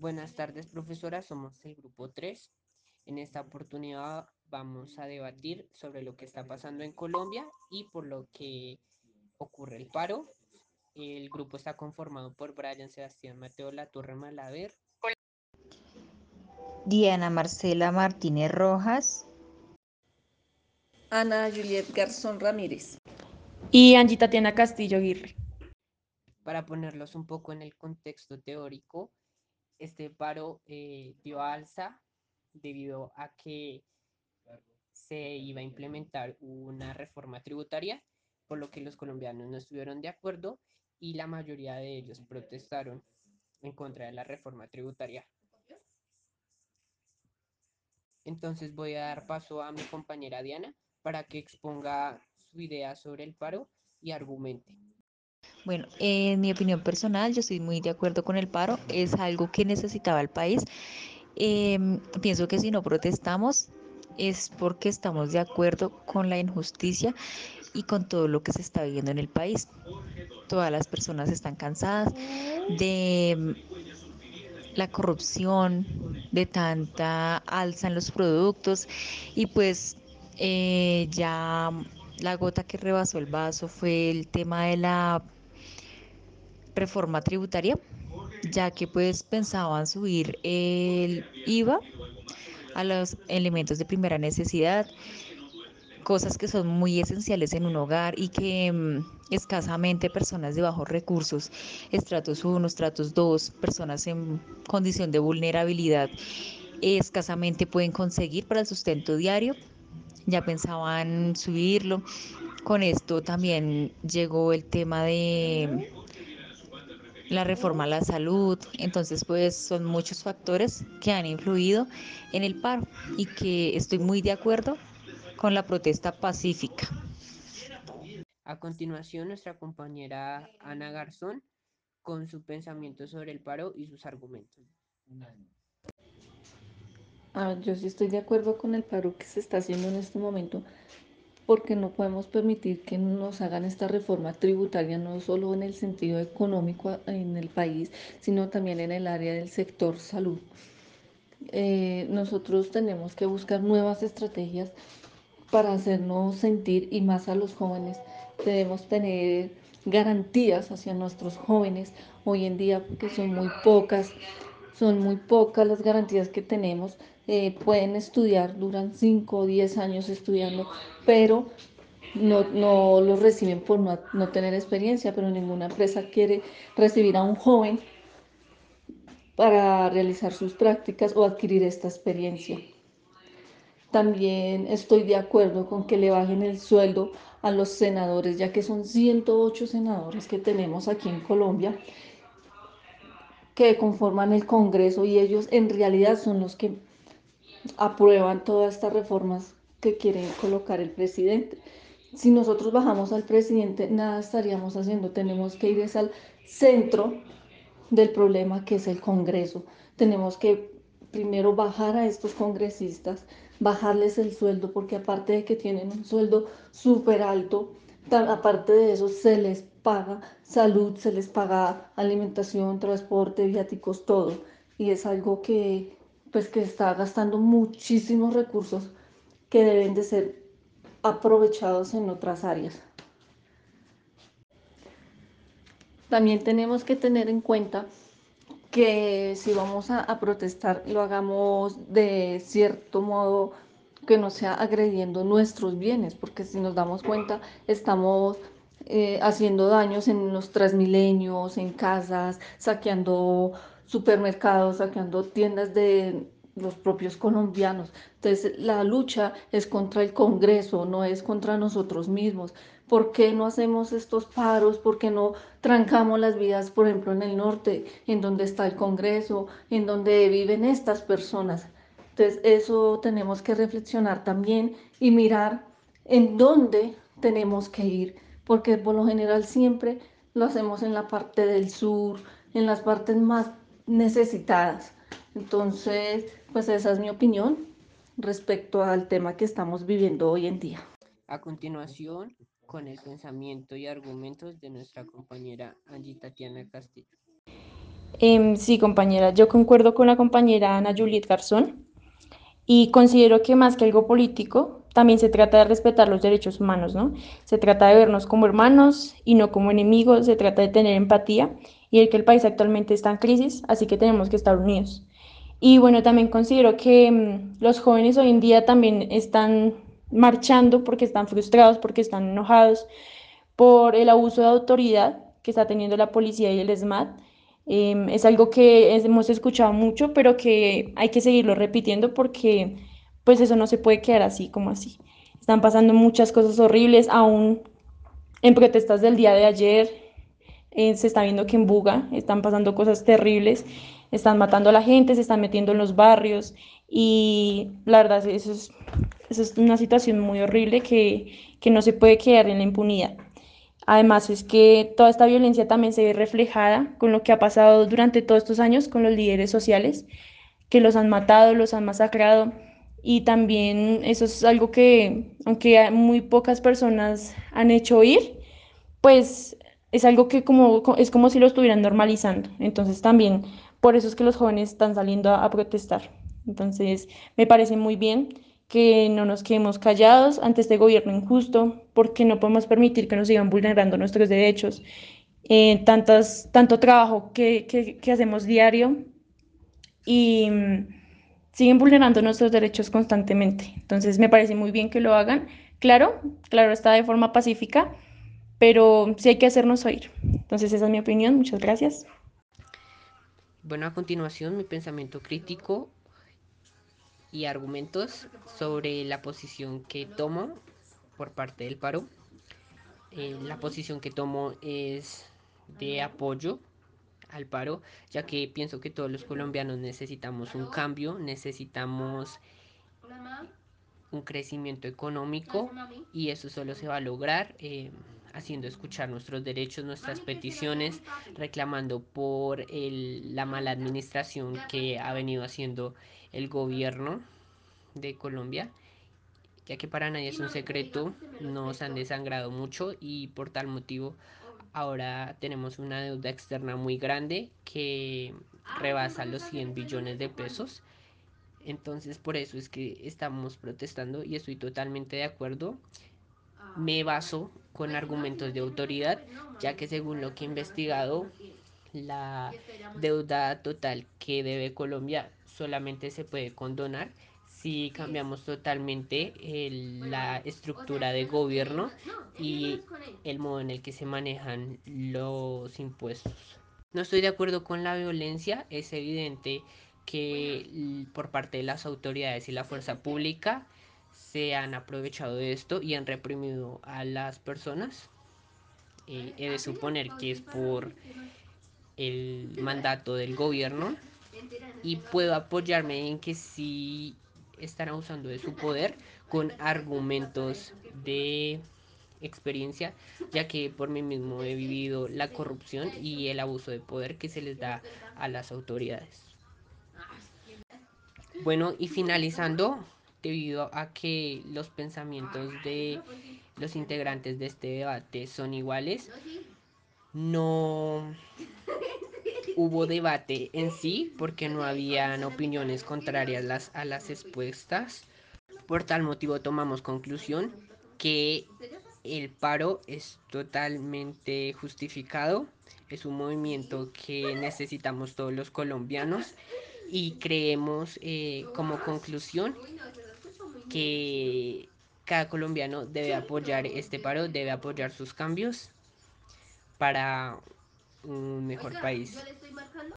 Buenas tardes, profesora. Somos el grupo 3. En esta oportunidad vamos a debatir sobre lo que está pasando en Colombia y por lo que ocurre el paro. El grupo está conformado por Brian Sebastián Mateo Latorre Malaver, Diana Marcela Martínez Rojas, Ana Juliet Garzón Ramírez. y Angie Tatiana Castillo Aguirre. Para ponerlos un poco en el contexto teórico, este paro eh, dio alza debido a que se iba a implementar una reforma tributaria, por lo que los colombianos no estuvieron de acuerdo y la mayoría de ellos protestaron en contra de la reforma tributaria. Entonces voy a dar paso a mi compañera Diana para que exponga su idea sobre el paro y argumente. Bueno, en mi opinión personal, yo estoy muy de acuerdo con el paro, es algo que necesitaba el país. Em, pienso que si no protestamos es porque estamos de acuerdo con la injusticia y con todo lo que se está viviendo en el país. Todas las personas están cansadas de mm, la corrupción, de tanta alza en los productos y pues eh, ya la gota que rebasó el vaso fue el tema de la reforma tributaria, ya que pues pensaban subir el IVA a los elementos de primera necesidad, cosas que son muy esenciales en un hogar y que mm, escasamente personas de bajos recursos, estratos 1, estratos 2, personas en condición de vulnerabilidad, escasamente pueden conseguir para el sustento diario. Ya pensaban subirlo. Con esto también llegó el tema de la reforma a la salud, entonces pues son muchos factores que han influido en el paro y que estoy muy de acuerdo con la protesta pacífica. A continuación, nuestra compañera Ana Garzón con su pensamiento sobre el paro y sus argumentos. Ah, yo sí estoy de acuerdo con el paro que se está haciendo en este momento, porque no podemos permitir que nos hagan esta reforma tributaria, no solo en el sentido económico en el país, sino también en el área del sector salud. Eh, nosotros tenemos que buscar nuevas estrategias para hacernos sentir y más a los jóvenes. Debemos tener garantías hacia nuestros jóvenes hoy en día porque son muy pocas, son muy pocas las garantías que tenemos. Eh, pueden estudiar, duran 5 o 10 años estudiando, pero no, no los reciben por no, no tener experiencia, pero ninguna empresa quiere recibir a un joven para realizar sus prácticas o adquirir esta experiencia. También estoy de acuerdo con que le bajen el sueldo a los senadores, ya que son 108 senadores que tenemos aquí en Colombia que conforman el Congreso y ellos en realidad son los que aprueban todas estas reformas que quiere colocar el presidente. Si nosotros bajamos al presidente, nada estaríamos haciendo. Tenemos que ir al centro del problema que es el Congreso. Tenemos que primero bajar a estos congresistas, bajarles el sueldo, porque aparte de que tienen un sueldo súper alto, aparte de eso se les paga salud, se les paga alimentación, transporte, viáticos, todo. Y es algo que pues que está gastando muchísimos recursos que deben de ser aprovechados en otras áreas. También tenemos que tener en cuenta que si vamos a, a, protestar lo hagamos de cierto modo que no sea agrediendo nuestros bienes, porque si nos damos cuenta estamos eh, haciendo daños en los transmilenios, en casas, saqueando supermercados, saqueando tiendas de los propios colombianos. Entonces la lucha es contra el Congreso, no es contra nosotros mismos. ¿Por qué no hacemos estos paros? ¿Por qué no trancamos las vías, por ejemplo, en el norte, en donde está el Congreso, en donde viven estas personas? Entonces eso tenemos que reflexionar también y mirar en dónde tenemos que ir, porque por lo general siempre lo hacemos en la parte del sur, en las partes más necesitadas. Entonces, pues esa es mi opinión respecto al tema que estamos viviendo hoy en día. A continuación, con el pensamiento y argumentos de nuestra compañera Angie Tatiana Castillo. Em, sí, compañera, yo concuerdo con la compañera Ana Juliet Garzón y considero que más que algo político, también se trata de respetar los derechos humanos, ¿no? Se trata de vernos como hermanos y no como enemigos, se trata de tener empatía y el que el país actualmente está en crisis, así que tenemos que estar unidos. Y bueno, también considero que mm, los jóvenes hoy en día también están marchando porque están frustrados, porque están enojados por el abuso de autoridad que está teniendo la policía y el SMAT. Em, es algo que hemos escuchado mucho, pero que hay que seguirlo repitiendo porque pues eso no se puede quedar así como así. Están pasando muchas cosas horribles, aún en protestas del día de ayer, eh, se está viendo que en Buga están pasando cosas terribles, están matando a la gente, se están metiendo en los barrios y la verdad eso es, eso es una situación muy horrible que, que no se puede quedar en la impunidad. Además es que toda esta violencia también se ve reflejada con lo que ha pasado durante todos estos años con los líderes sociales, que los han matado, los han masacrado. Y también eso es algo que, aunque muy pocas personas han hecho oír, pues es algo que como, es como si lo estuvieran normalizando. Entonces también por eso es que los jóvenes están saliendo a, a protestar. Entonces me parece muy bien que no nos quedemos callados ante este gobierno injusto, porque no podemos permitir que nos sigan vulnerando nuestros derechos. Eh, tantas, tanto trabajo que, que, hacemos diario y mm, siguen vulnerando nuestros derechos constantemente. Entonces me parece muy bien que lo hagan. Claro, claro, está de forma pacífica, pero sí hay que hacernos oír. Entonces esa es mi opinión. Muchas gracias. Bueno, a continuación mi pensamiento crítico y argumentos sobre la posición que tomo por parte del paro. Eh, la posición que tomo es de apoyo al paro, ya que pienso que todos los colombianos necesitamos un cambio, necesitamos un crecimiento económico y eso solo se va a lograr eh, haciendo escuchar nuestros derechos, nuestras peticiones, reclamando por el, la mala administración que ha venido haciendo el gobierno de Colombia, ya que para nadie es un secreto, nos han desangrado mucho y por tal motivo ahora tenemos una deuda externa muy grande que rebasa los 100 billones de pesos. Entonces por eso es que estamos protestando y estoy totalmente de acuerdo. Me baso con argumentos de autoridad, ya que según lo que he investigado, la deuda total que debe Colombia solamente se puede condonar si cambiamos totalmente la estructura de gobierno y el modo en el que se manejan los impuestos. No estoy de acuerdo con la violencia, es evidente que por parte de las autoridades y la fuerza pública se han aprovechado de esto y han reprimido a las personas. Eh, he de suponer que es por el mandato del gobierno y puedo apoyarme en que sí están abusando de su poder con argumentos de experiencia, ya que por mí mismo he vivido la corrupción y el abuso de poder que se les da a las autoridades. Bueno, y finalizando, debido a que los pensamientos de los integrantes de este debate son iguales, no hubo debate en sí porque no habían opiniones contrarias las, a las expuestas. Por tal motivo tomamos conclusión que el paro es totalmente justificado, es un movimiento que necesitamos todos los colombianos y creemos eh, como conclusión que cada colombiano debe apoyar este paro, debe apoyar sus cambios para un mejor país.